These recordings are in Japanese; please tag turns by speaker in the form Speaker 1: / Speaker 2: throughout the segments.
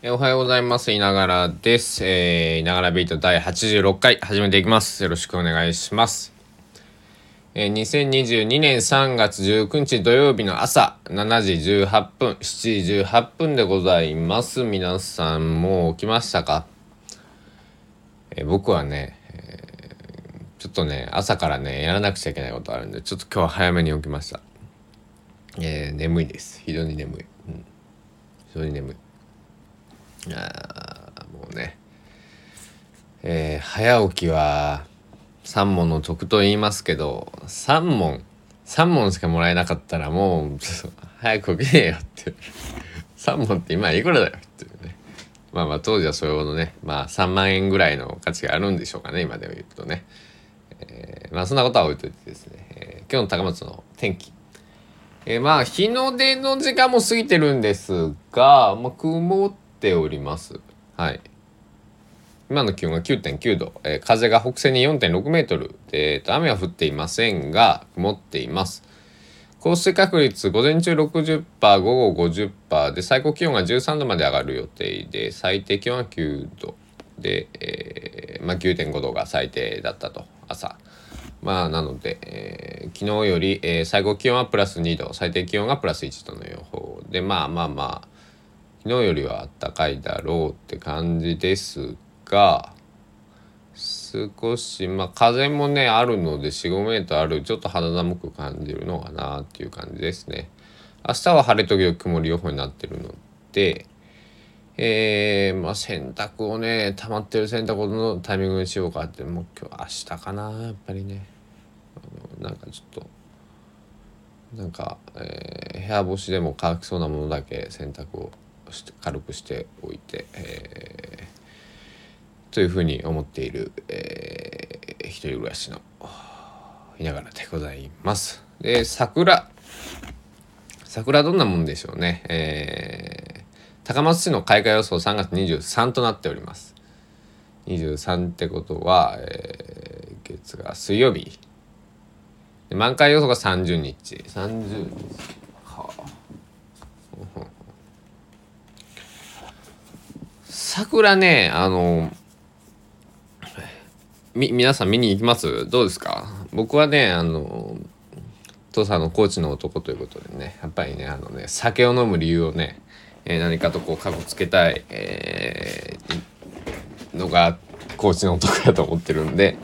Speaker 1: えおはようございます。いながらです。えー、いながらビート第86回始めていきます。よろしくお願いします。えー、2022年3月19日土曜日の朝7時18分、7時18分でございます。皆さんもう起きましたか、えー僕はね、えーちょっとね、朝からね、やらなくちゃいけないことあるんで、ちょっと今日は早めに起きました。えー、眠いです。非常に眠い。うん。非常に眠い。あもうね、えー早起きは三問の得と言いますけど三問三問しかもらえなかったらもう早く起きねえよって。三問って今いくらだよっていうね。まあまあ当時はそれほどね。まあ3万円ぐらいの価値があるんでしょうかね今で言うとね、えーまあそんなことは置いといてですね、えー今日の高松の天気。えーまあ日の出の時間も過ぎてるんですが、まあ、曇ってております。はい。今の気温が9.9度、えー風が北西に4.6メートル。で、えーと雨は降っていませんが曇っています。降水確率午前中60%午後50%で最高気温が13度まで上がる予定で最低気温は9度。で、えーまあ、9.5度が最低だったと。朝。まあなので、えー昨日より、えー最高気温はプラス2度。最低気温がプラス1度の予報。でまあまあまあ昨日よりは暖かいだろうって感じですが少しまあ風もねあるので45メートルあるちょっと肌寒く感じるのかなっていう感じですね。明日は晴れ時々曇り予報になってるのでえー、まあ洗濯をね溜まってる洗濯のタイミングにしようかってもう今日明日かなやっぱりね。あのなんかちょっとなんか、えー部屋干しでも乾きそうなものだけ洗濯を軽くしておいて、えーというふうに思っている、えー一人暮らしのいながらでございます。で桜桜どんなもんでしょうね。えー高松市の開花予想3月23となっております。23ってことは、えー月が水曜日で満開予想が30日30日はあ桜ねあのみ皆さん見に行きます？どうですか？僕はねあの父さんの高知の男ということでねやっぱりねあのね酒を飲む理由をね、えー何かとこうかこつけたい、えーのが高知の男だと思ってるんで、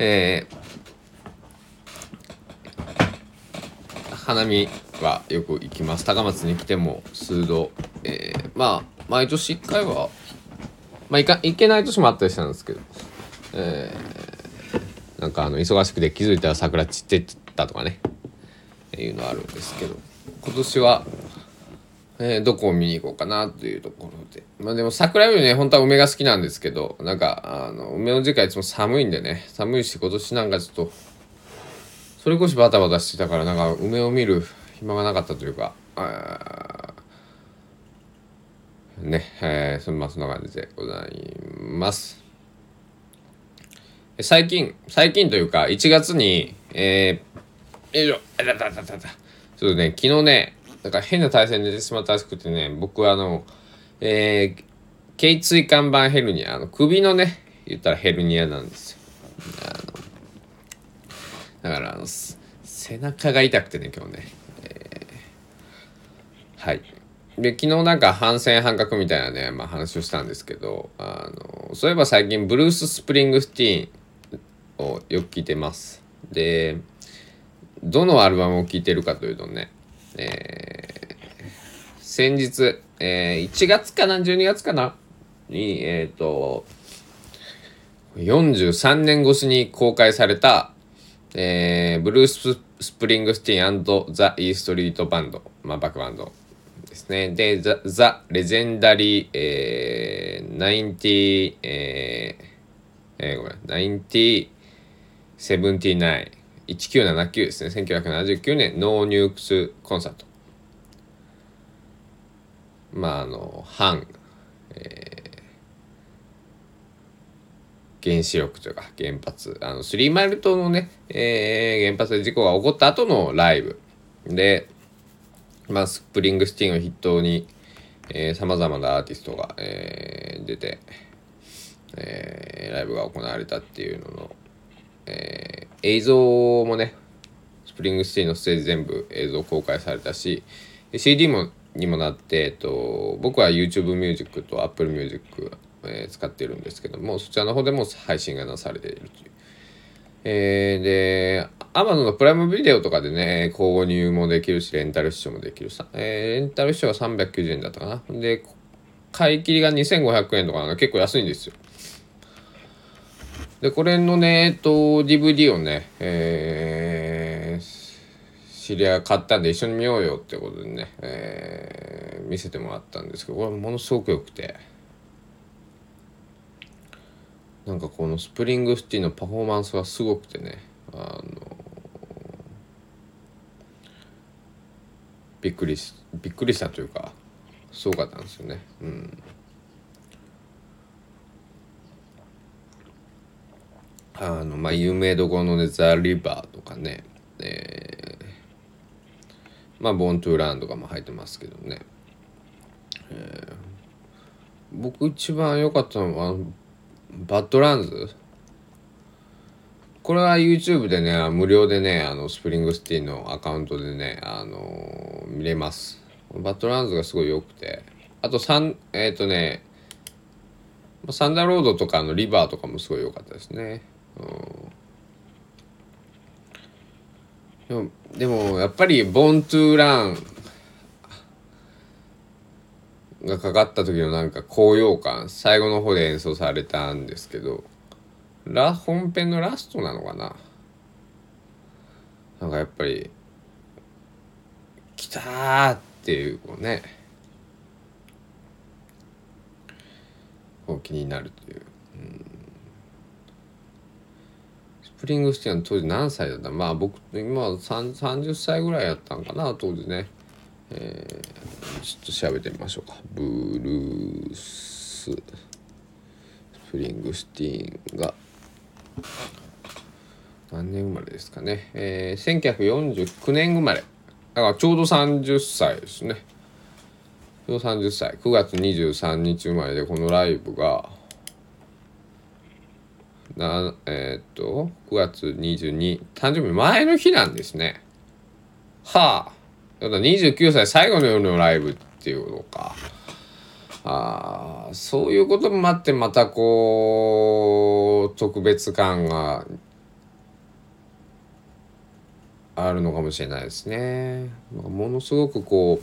Speaker 1: えー花見はよく行きます。高松に来ても数度、えーまあ毎年1回はまあ行か行けない年もあったりしたんですけど、えーなんかあの忙しくて気づいたら桜散ってったとかね、いうのはあるんですけど。今年は、えーどこを見に行こうかなというところで。まあでも桜よりね本当は梅が好きなんですけど。なんかあの梅の時期はいつも寒いんでね。寒いし今年なんかちょっとそれこそバタバタしてたからなんか梅を見る暇がなかったというかねえーそんなそんな感じでございます。最近最近というか1月にえー、よいしょあたたたたたちょっとね昨日ねなんか変な体勢に寝てしまったらしくてね僕はあのえー、頸椎間板ヘルニアあの首のね言ったらヘルニアなんですよ。だからあの背中が痛くてね今日ね、えーはい。で昨日なんか反戦反核みたいなね、まあ、話をしたんですけどあのそういえば最近ブルース・スプリングスティーンをよく聞いてます。でどのアルバムを聴いてるかというとね、えー先日、えー1月かな12月かなにえっ、と43年越しに公開されたえーブルース・スプリングスティーンザ・ Eストリート・バンド、まあ、バックバンド。ですね。で、ザ・ザレジェンダリー、えー、90、えーえーごめん、90、79、1979ですね。1979年、ノーニュークスコンサート。まあ、あの、反、原子力というか原発あのスリーマイル島のね、えー原発で事故が起こった後のライブで、まあ、スプリングスティーンを筆頭に、さまざまなアーティストが、えー、出て、えー、ライブが行われたっていうのの、えー、映像もねスプリングスティーンのステージ全部映像公開されたし CD もにもなって、えっと、僕は YouTube ミュージックと Apple Music、えー、使ってるんですけどもそちらの方でも配信がなされているという。えー、で、Amazon のプライムビデオとかでね、購入もできるし、レンタル視聴もできるさ。えー、レンタル視聴が390円だったかな。で、買い切りが2500円とか結構安いんですよ。で、これのね、えっと、DVD をね、えー、知り合い買ったんで一緒に見ようよってことでね、えー、見せてもらったんですけど、これものすごく良くて。なんかこのスプリングシティのパフォーマンスがすごくてねあのびっくりしびっくりしたというかすごかったんですよね。うん。あのまあ有名どころのね「ザ・リバー」とかねえー、まあ「ボン・トゥ・ラン」とかも入ってますけどね、えー、僕一番良かったのはバッドランズ？これは YouTube でね、無料でね、あの、スプリングスティーンのアカウントでね、あのー、見れます。バッドランズがすごい良くて。あと、サン、えっ、ー、とね、サンダーロードとかザ・リバーとかもすごい良かったですね。うん、でも、でもやっぱり、ボントゥーランがかかった時のなんか高揚感最後の方で演奏されたんですけどラ本編のラストなのかな？なんかやっぱり「来た!」っていうこうねこう気になるという、うん、スプリングスティーンの当時何歳だった？まあ僕今30歳ぐらいやったんかな当時ね。えー、ちょっと調べてみましょうか。ブルース。スプリングスティーンが。何年生まれですかね、えー、1949年生まれ。だからちょうど30歳ですね。ちょうど30歳。9月23日生まれでこのライブが。なえー、っと9月22誕生日前の日なんですね。はあ。ただ29歳最後の夜のライブっていうことか。あそういうこともあってまたこう特別感があるのかもしれないですね。ものすごくこ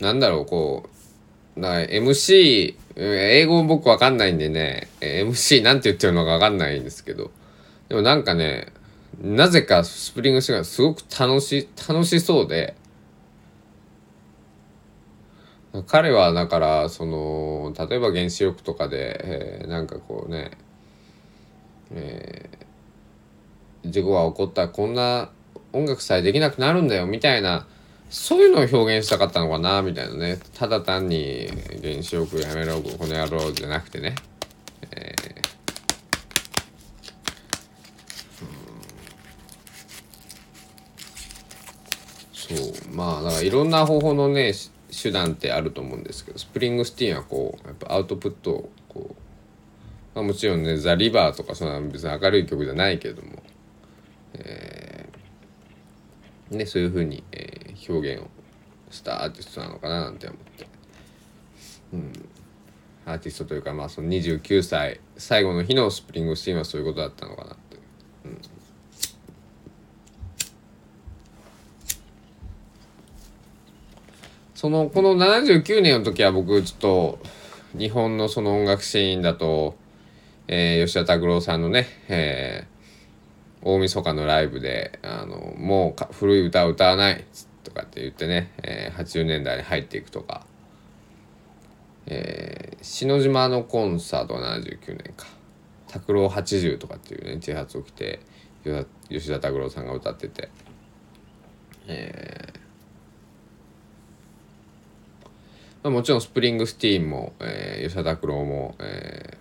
Speaker 1: うなんだろうこうな MC 英語僕わかんないんでね MC なんて言ってるのかわかんないんですけどでもなんかねなぜかスプリングシガーすごく楽し楽しそうで彼はだからその例えば原子力とかで、えー、なんかこうね、えー、事故が起こったらこんな音楽さえできなくなるんだよみたいなそういうのを表現したかったのかなみたいなね。ただ単に原子力やめろこの野郎じゃなくてね、えーそうまあだからいろんな方法のね手段ってあると思うんですけどスプリングスティーンはこうやっぱアウトプットをこう、まあ、もちろんね「ザ・リバー」とかそん別に明るい曲じゃないけども、えー、ねそういうふうに、えー、表現をしたアーティストなのかななんて思って、うん、アーティストというかまあその29歳最後の日のスプリングスティーンはそういうことだったのかなって。うんそのこの79年の時は僕ちょっと日本のその音楽シーンだと、えー、吉田拓郎さんのね、えー、大晦日のライブであのもう古い歌を歌わないとかって言ってね、えー、80年代に入っていくとか、えー、篠島のコンサートは79年か。拓郎80とかっていうね自発起きて吉田拓郎さんが歌ってて、えーまあ、もちろんスプリングスティーンも、えー、吉田拓郎も、え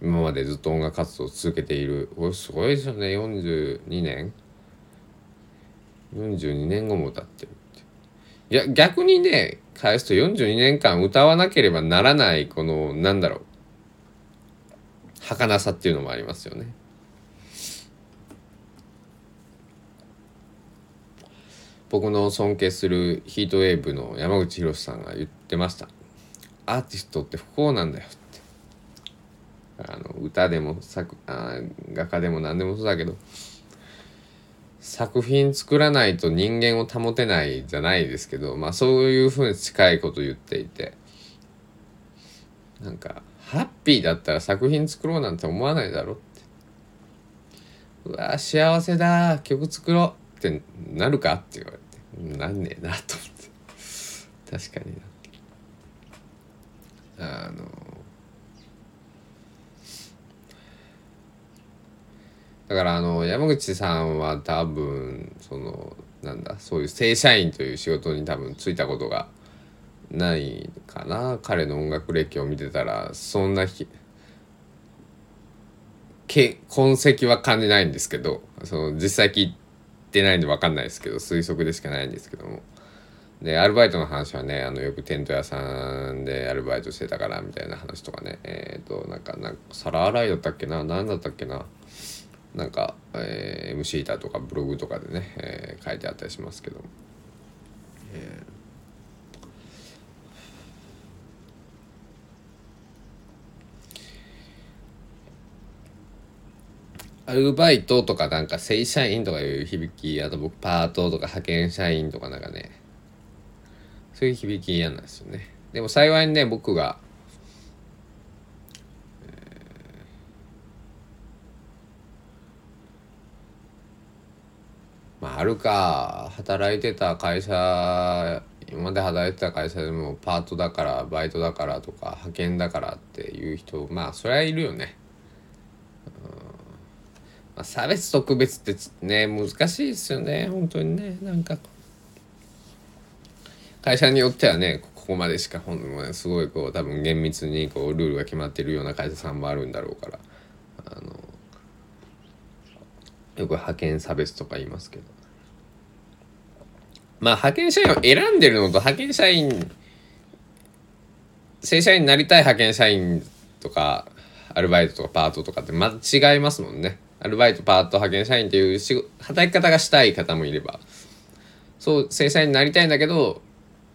Speaker 1: ー、今までずっと音楽活動を続けている。これすごいですよね。42年。42年後も歌ってるって。いや逆にね返すと42年間歌わなければならないこのなんだろう。儚さっていうのもありますよね。僕の尊敬するヒートウェーブの山口博さんが言ってました。アーティストって不幸なんだよって。あの歌でも作あ画家でも何でもそうだけど作品作らないと人間を保てないじゃないですけどまあそういうふうに近いこと言っていて。なんかハッピーだったら作品作ろうなんて思わないだろって。うわ幸せだ曲作ろうってなるかって言われて。なん。ねえなと思って確かになあのだからあの山口さんは多分そのなんだそういう正社員という仕事に多分ついたことがないかな。彼の音楽歴を見てたらそんなひけ痕跡は感じないんですけどその実際聞いてないんで分かんないですけど推測でしかないんですけども。でアルバイトの話はねあのよくテント屋さんでアルバイトしてたからみたいな話とかね。えっ、ー、となんかなんか皿洗いだったっけな何だったっけな。なんか、えー、MC だとかブログとかでね、えー、書いてあったりしますけど、えーアルバイトとかなんか正社員とかいう響きあと僕パートとか派遣社員とかなんかねそういう響き嫌なんですよね。でも幸いにね僕が、まああるか働いてた会社今まで働いてた会社でもパートだからバイトだからとか派遣だからっていう人まあそれはいるよね。まあ、差別特別ってね難しいですよね本当にねなんか会社によってはねここまでしかほんすごいこう多分厳密にこうルールが決まってるような会社さんもあるんだろうからあのよく派遣差別とか言いますけどまあ派遣社員を選んでるのと派遣社員正社員になりたい派遣社員とかアルバイトとかパートとかってまず違いますもんね。アルバイト、パート、派遣社員っていう働き方がしたい方もいれば、そう、正社員になりたいんだけど、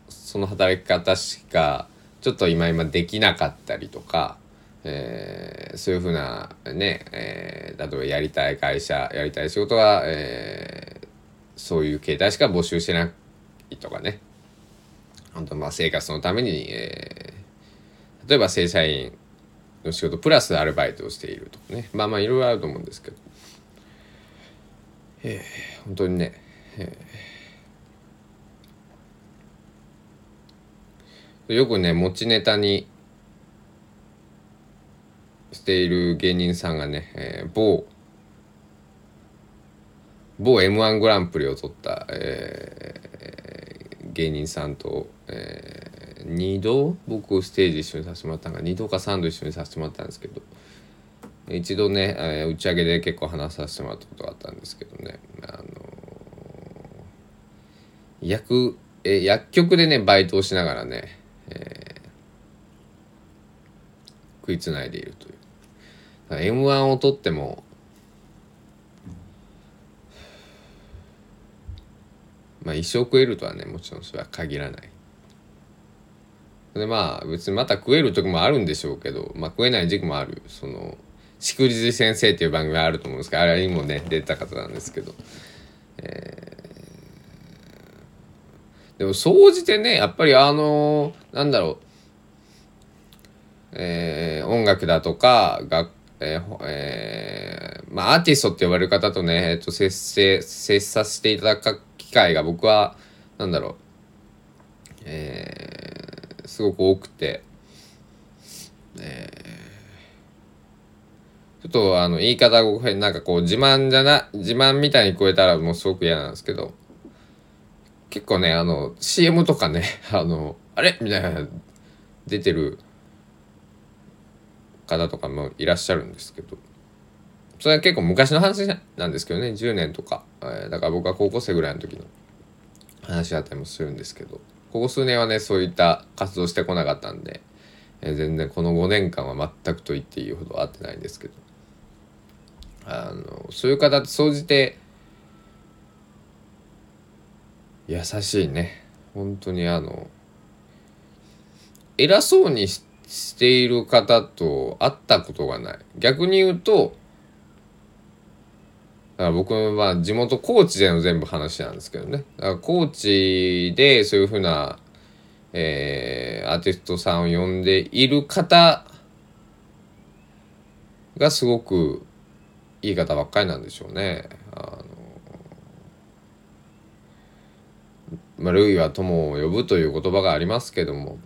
Speaker 1: その働き方しか、ちょっと今今できなかったりとか、えー、そういうふうなね、えー、例えばやりたい会社、やりたい仕事は、えー、そういう形態しか募集してないとかね。本当まあ生活のために、えー、例えば正社員の仕事プラスアルバイトをしているとかね。まあまあいろいろあると思うんですけど。えー、本当にね、えー、よくね持ちネタにしている芸人さんがね、えー、某某 m 1グランプリを取った、えー、芸人さんと、えー2度僕ステージ一緒にさせてもらったのが2度か3度一緒にさせてもらったんですけど一度ね、え、打ち上げで結構話させてもらったことがあったんですけどね。あの、薬え薬局でねバイトをしながらね、えー、食いつないでいるという。m 1を取ってもまあ一生食えるとはねもちろんそれは限らない。でまあ別にまた食える時もあるんでしょうけど、まあ、食えない時期もあるその「しくじり先生」っていう番組があると思うんですけどあれにもね出た方なんですけど、えー、でも総じてねやっぱりあのなんだろう。えー、音楽だとか学えーえー、まあアーティストって呼ばれる方とね、えー、と接せ接させていただく機会が僕はなんだろう。えーすごく多くて、えー、ちょっとあの言い方が変なんかこう自慢じゃな自慢みたいに聞こえたらもうすごく嫌なんですけど。結構ねあの CM とかね あのあれ？みたいな出てる方とかもいらっしゃるんですけど。それは結構昔の話なんですけどね10年とか、えー、だから僕は高校生ぐらいの時の話だったりもするんですけど。ここ数年はねそういった活動してこなかったんで、えー、全然この5年間は全くと言っていいほど会ってないんですけど。あのそういう方って総じて優しいね。本当にあの偉そうにしている方と会ったことがない。逆に言うとから僕は地元高知での全部話なんですけどねだから高知でそういうふうな、えー、アーティストさんを呼んでいる方がすごくいい方ばっかりなんでしょうね。あのまあ、ルイは友を呼ぶという言葉がありますけども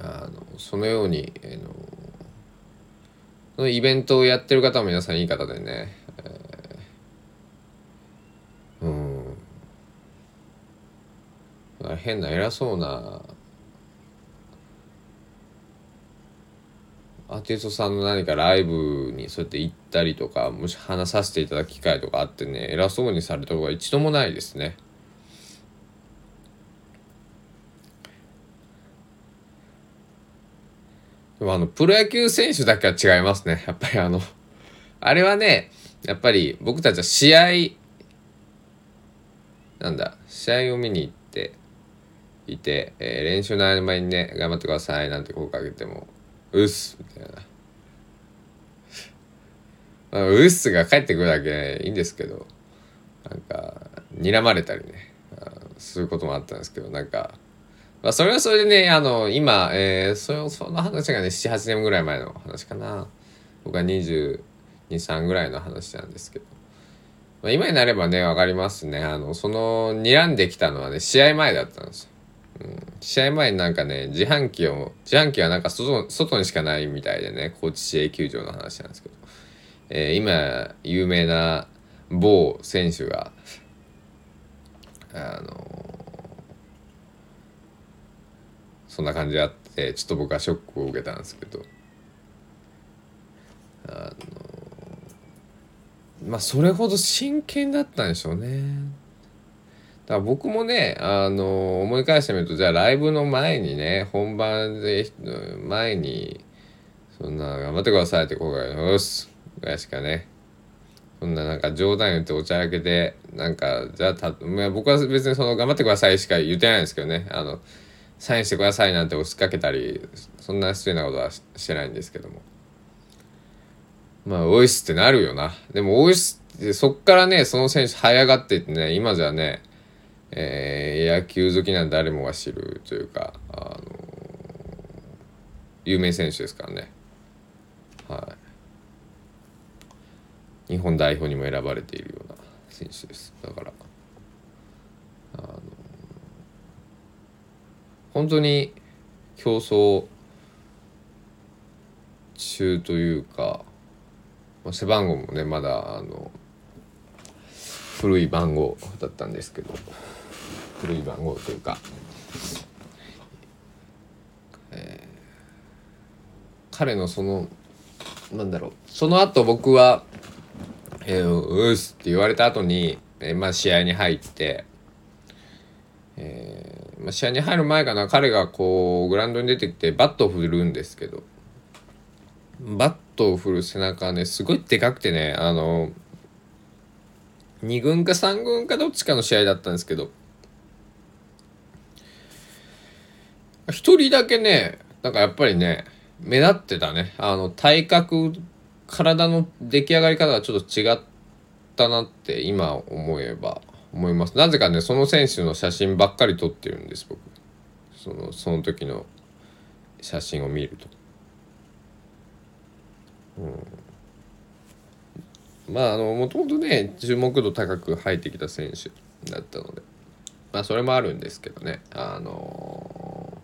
Speaker 1: あのそのように、えー、のそのイベントをやってる方も皆さんいい方でね、えー、変な偉そうなアーティストさんの何かライブにそうやって行ったりとかもし話させていただく機会とかあってね偉そうにされたことが一度もないですね。でもあのプロ野球選手だけは違いますねやっぱりあのあれはねやっぱり僕たちは試合なんだ試合を見に行っていて、えー、練習の合間にね頑張ってくださいなんて声かけてもうっすみたいな。まあ、うっすが帰ってくるだけいいんですけど、なんか、睨まれたりね、することもあったんですけど、なんか、まあ、それはそれでね、あの、今、えー、そその話がね、7、8年ぐらい前の話かな。僕は22、3ぐらいの話なんですけど。まあ、今になればね、わかりますね。あの、その、睨んできたのはね、試合前だったんですよ。試合前になんかね自販機を自販機はなんか外外にしかないみたいでね高知市営球場の話なんですけど、えー、今有名な某選手があの、そんな感じであってちょっと僕はショックを受けたんですけどあの、まあそれほど真剣だったんでしょうね。だ僕もね、あの、思い返してみると、じゃあライブの前にね、本番で、前に、そんな、頑張ってくださいって声が、よし、ぐらいしかね、そんななんか冗談言っておちゃらけて、なんか、じゃあた、まあ、僕は別にその、頑張ってくださいしか言ってないんですけどね、あの、サインしてくださいなんて押しかけたり、そんな失礼なことはしてないんですけども。まあ、おいっすってなるよな。でも、おいっすって、そっからね、その選手這い上がっていってね、今じゃね、えー、野球好きなん誰もが知るというか、あの、有名選手ですからね。はい。日本代表にも選ばれているような選手です。だから、あの、本当に競争中というか、まあ、背番号もねまだあの古い番号だったんですけど古い番号というか、えー、彼のそのなんだろう。その後僕は「えー、うっす」って言われた後に、えー、まあ試合に入って、えーまあ、試合に入る前かな。彼がこうグラウンドに出てきてバットを振るんですけど。バットを振る背中ねすごいでかくてねあの2軍か3軍かどっちかの試合だったんですけど。一人だけね、なんかやっぱりね、目立ってたね。あの、体格、体の出来上がり方がちょっと違ったなって今思えば思います。なぜかね、その選手の写真ばっかり撮ってるんです、僕。その、その時の写真を見ると。うん。まあ、あの、もともとね、注目度高く入ってきた選手だったので、まあ、それもあるんですけどね、あのー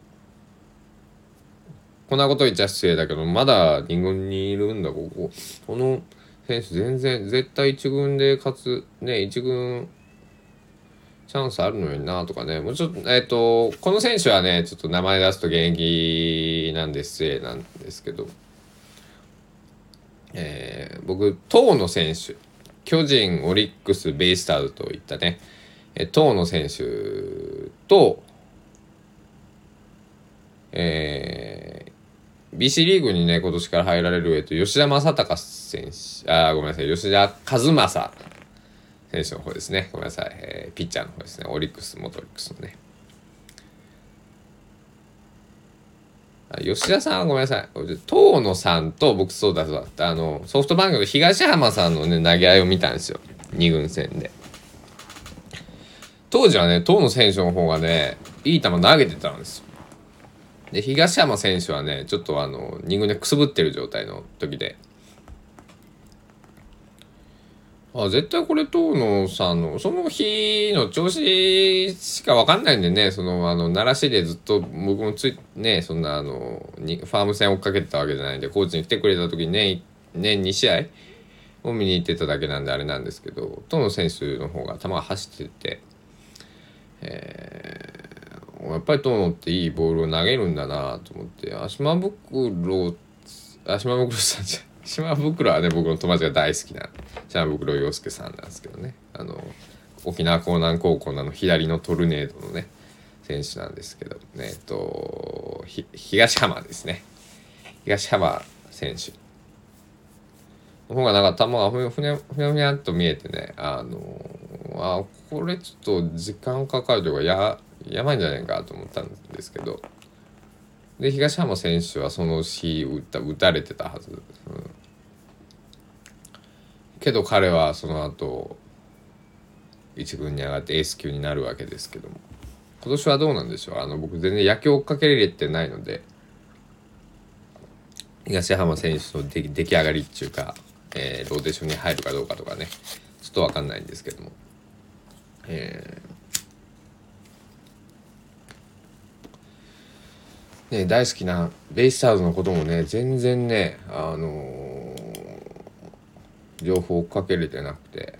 Speaker 1: こんなこと言っちゃ失礼だけど、まだ2軍にいるんだ、ここ。この選手全然、絶対1軍で勝つ、ね、1軍、チャンスあるのになとかね。もうちょっと、えっ、ー、と、この選手はね、ちょっと名前出すと現役なんで失礼なんですけど、えー、僕遠野選手巨人オリックスベイスターズといったね遠野選手と、えー、BC リーグにね今年から入られる、えっと、吉田正尚選手あごめんなさい吉田和正選手の方ですねごめんなさい、えー、ピッチャーの方ですねオリックス元オリックスのね吉田さんはごめんなさい。遠野さんと僕そうだそうだった。あの、ソフトバンクの東浜さんのね、投げ合いを見たんですよ。2軍戦で。当時はね、遠野選手の方がね、いい球投げてたんですよ。で、東浜選手はね、ちょっとあの、2軍でくすぶってる状態の時で。あ絶対これ遠野さんのその日の調子しか分かんないんでねそのあの奈良市でずっと僕もついねそんなあのファーム戦追っかけてたわけじゃないんでコーチに来てくれた時にね年2試合を見に行ってただけなんであれなんですけど遠野選手の方が球が走ってて、えー、やっぱり遠野っていいボールを投げるんだなと思って。足間袋足間袋さんじゃ島袋はね僕の友達が大好きな島袋洋介さんなんですけどね。あの沖縄江南高校の左のトルネードのね選手なんですけどね。えっと東浜ですね。東浜選手。の方がなんか球がふにゃふにゃふにゃふにゃっと見えてねあのあこれちょっと時間かかるというかややばいんじゃないかと思ったんですけど。で東浜選手はその日打た打たれてたはず、うん、けど彼はその後一軍に上がってエース級になるわけですけども。今年はどうなんでしょう？あの僕全然野球追っかけれてないので。東浜選手の出来上がりっていうか、えー、ローテーションに入るかどうかとかね。ちょっと分かんないんですけども、えーね、大好きなベイスターズのこともね全然ねあのー、情報追っかけれてなくて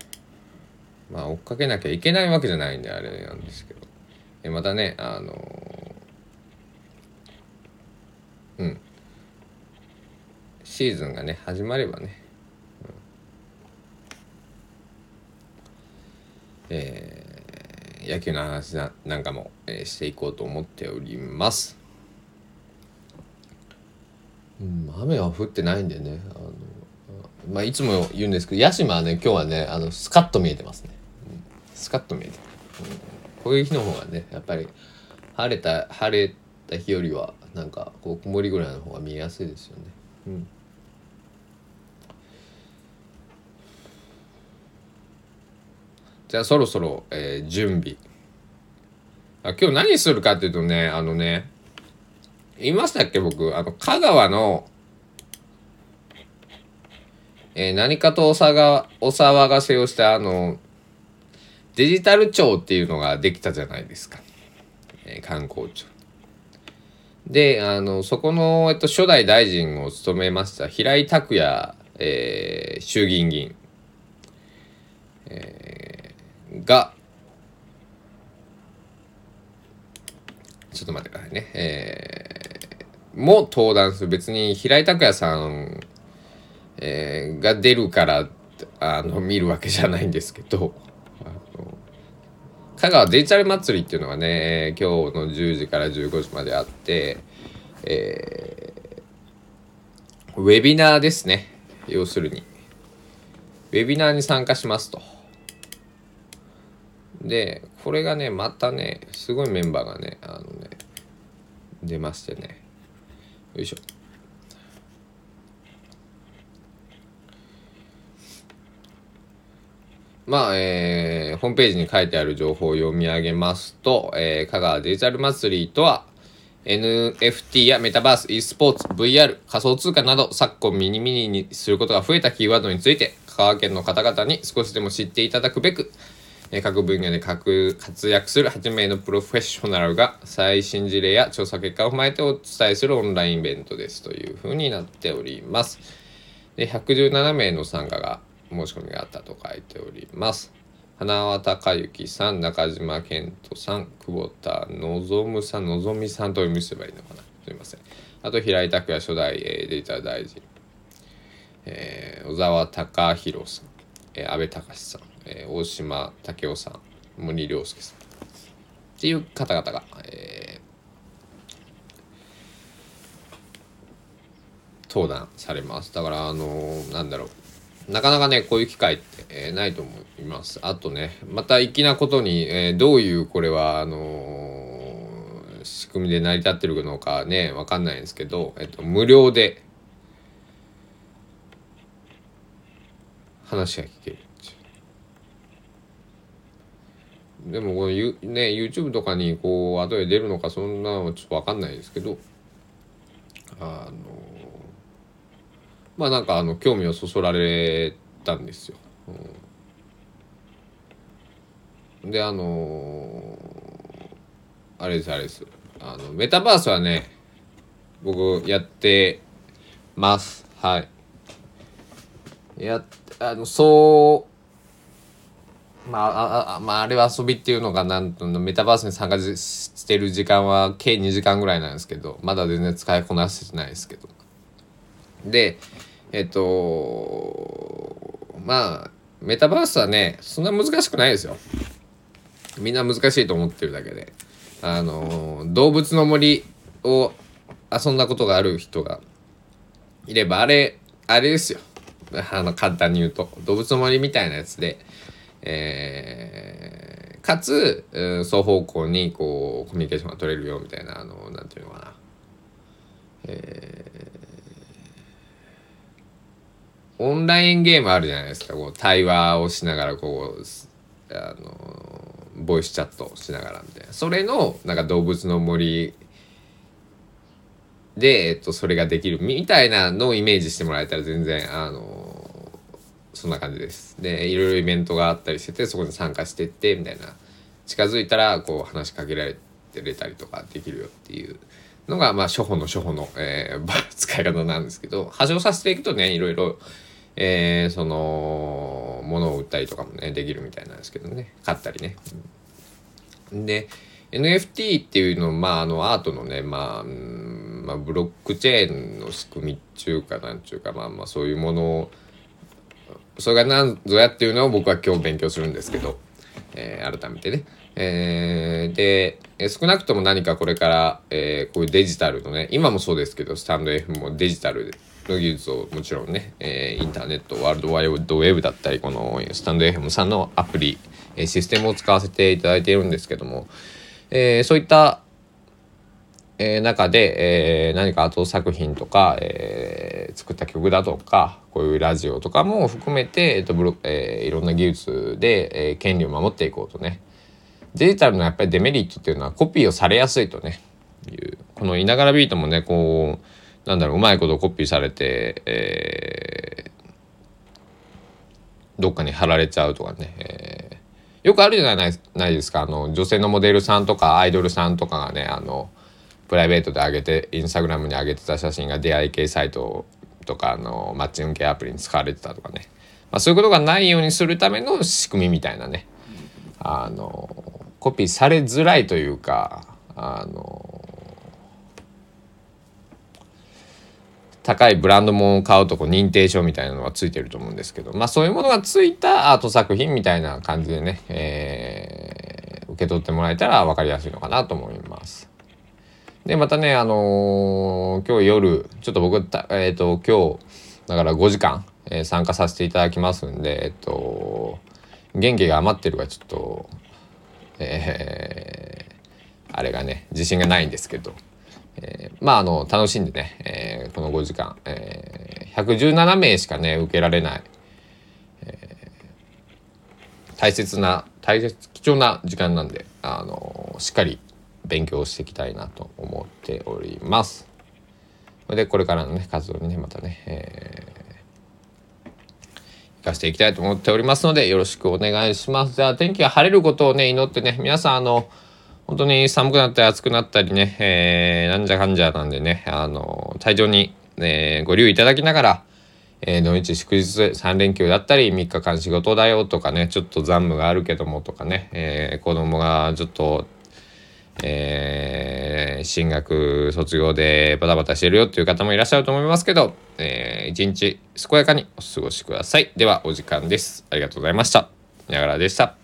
Speaker 1: まあ追っかけなきゃいけないわけじゃないんであれなんですけど。でまたねあのー、うん。シーズンがね始まればね、うん、えー、野球の話なんかも、えー、していこうと思っております。雨は降ってないんでねあの、まあ、いつも言うんですけど屋島はね今日はねあのスカッと見えてますね、うん、スカッと見えて、うん、こういう日の方がねやっぱり晴れた晴れた日よりはなんかこう曇りぐらいの方が見えやすいですよね。うん。じゃあそろそろ、えー、準備。あ今日何するかっていうとねあのね言いましたっけ僕、あの、香川の、えー、何かとおさが、お騒がせをしたあの、デジタル庁っていうのができたじゃないですか。えー、観光庁。で、あの、そこの、えっと、初代大臣を務めました平井拓也、えー、衆議院議員、えー、が、ちょっと待ってくださいね。えー、も登壇する。別に平井拓也さん、えー、が出るから、あの、見るわけじゃないんですけど、香川デジタル祭りっていうのがね、今日の10時から15時まであって、えー、ウェビナーですね。要するに。ウェビナーに参加しますと。でこれがねまたねすごいメンバーがねあのね出ましてねよいしょ。まあ、えー、ホームページに書いてある情報を読み上げますと、えー、香川デジタル祭りとは、NFT やメタバース、e スポーツ、VR、仮想通貨など昨今ミニミニにすることが増えたキーワードについて、香川県の方々に少しでも知っていただくべく、各分野で活躍する8名のプロフェッショナルが最新事例や調査結果を踏まえてお伝えするオンラインイベントですというふうになっております。で117名の参加が申し込みがあったと書いております。花輪隆之さん、中島健人さん、久保田望さん、のぞみさんとお読みすればいいのかな。すいません。あと、平井拓也初代、え、デジタル大臣。えー、小沢隆弘さん、えー、安倍隆さん、えー、大島武雄さん森良介さんっていう方々が、えー、登壇されます。だからあのー、なんだろう。なかなかねこういう機会って、えー、ないと思います。あとねまた粋なことに、えー、どういうこれはあのー、仕組みで成り立ってるのかねわかんないんですけど、えっと、無料で話が聞ける。でもこの、ね、YouTube とかにこう後で出るのかそんなのはちょっと分かんないですけどあのまあなんかあの興味をそそられたんですよ。うん、であのあれですあれです。あのメタバースはね僕やってます。はい。やあのそうまああまああれは遊びっていうのがなんとメタバースに参加してる時間は計2時間ぐらいなんですけどまだ全然使いこなせてないですけど。でえっとまあメタバースはねそんな難しくないですよ。みんな難しいと思ってるだけで。あの動物の森を遊んだことがある人がいればあれあれですよ。あの簡単に言うと動物の森みたいなやつでえー、かつ、双方向にこうコミュニケーションが取れるよみたいなあのなんていうのかな。えー、オンラインゲームあるじゃないですか。こう対話をしながらこうあのボイスチャットしながらみたいな。それのなんか動物の森で、えっと、それができるみたいなのをイメージしてもらえたら全然あのそんな感じです。でいろいろイベントがあったりしててそこに参加してってみたいな近づいたらこう話しかけられてれたりとかできるよっていうのがまあ初歩の初歩の、えー、使い方なんですけど波状させていくとねいろいろ、えー、その物を売ったりとかもねできるみたいなんですけどね買ったりね。で NFT っていうのまああのアートのねまあ、まあ、ブロックチェーンの仕組みっていうかなんちゅうかまあまあそういうものをそれが何ぞやっていうのを僕は今日勉強するんですけど、えー、改めてね。えー、で、少なくとも何かこれから、えー、こういうデジタルのね、今もそうですけど、スタンド F もデジタルの技術をもちろんね、えー、インターネット、ワールドワイドウェブだったり、このスタンド FM さんのアプリ、えシステムを使わせていただいているんですけども、えー、そういった、えー、中で、えー、何か後作品とか、えー、作った曲だとかこういうラジオとかも含めて、えーとブロえー、いろんな技術で、えー、権利を守っていこうとね。デジタルのやっぱりデメリットっていうのはコピーをされやすいとね。いうこの「いながらビート」もねこうなんだろううまいことコピーされて、えー、どっかに貼られちゃうとかね、えーよくあるじゃないないですか。あの女性のモデルさんとかアイドルさんとかがねあのプライベートで上げてインスタグラムに上げてた写真が出会い系サイトとかのマッチング系アプリに使われてたとかね、まあ、そういうことがないようにするための仕組みみたいなねあのコピーされづらいというかあの高いブランドも買うとこ認定証みたいなのがついてると思うんですけどまあそういうものがついたアート作品みたいな感じでね、えー、受け取ってもらえたら分かりやすいのかなと思います。でまたねあのー、今日夜ちょっと僕えっ、ー、と今日だから5時間、えー、参加させていただきますんでえっ、と元気が余ってるかちょっとえー、あれがね自信がないんですけど。えー、まああの楽しんでね、えー、この5時間、えー、117名しかね受けられない、えー、大切な大切貴重な時間なんであのしっかり勉強していきたいなと思っております。でこれからのね活動にねまたね、えー、生かしていきたいと思っておりますのでよろしくお願いします。じゃあ天気が晴れることをね祈ってね皆さんあの本当に寒くなったり暑くなったりね、えー、なんじゃかんじゃなんでね、あの、体調に、えー、ご留意いただきながら、えー、土日祝日3連休だったり3日間仕事だよとかね、ちょっと残務があるけどもとかね、えー、子供がちょっと、えー、進学卒業でバタバタしてるよっていう方もいらっしゃると思いますけど、えー一日健やかにお過ごしください。ではお時間です。ありがとうございました。ながらでした。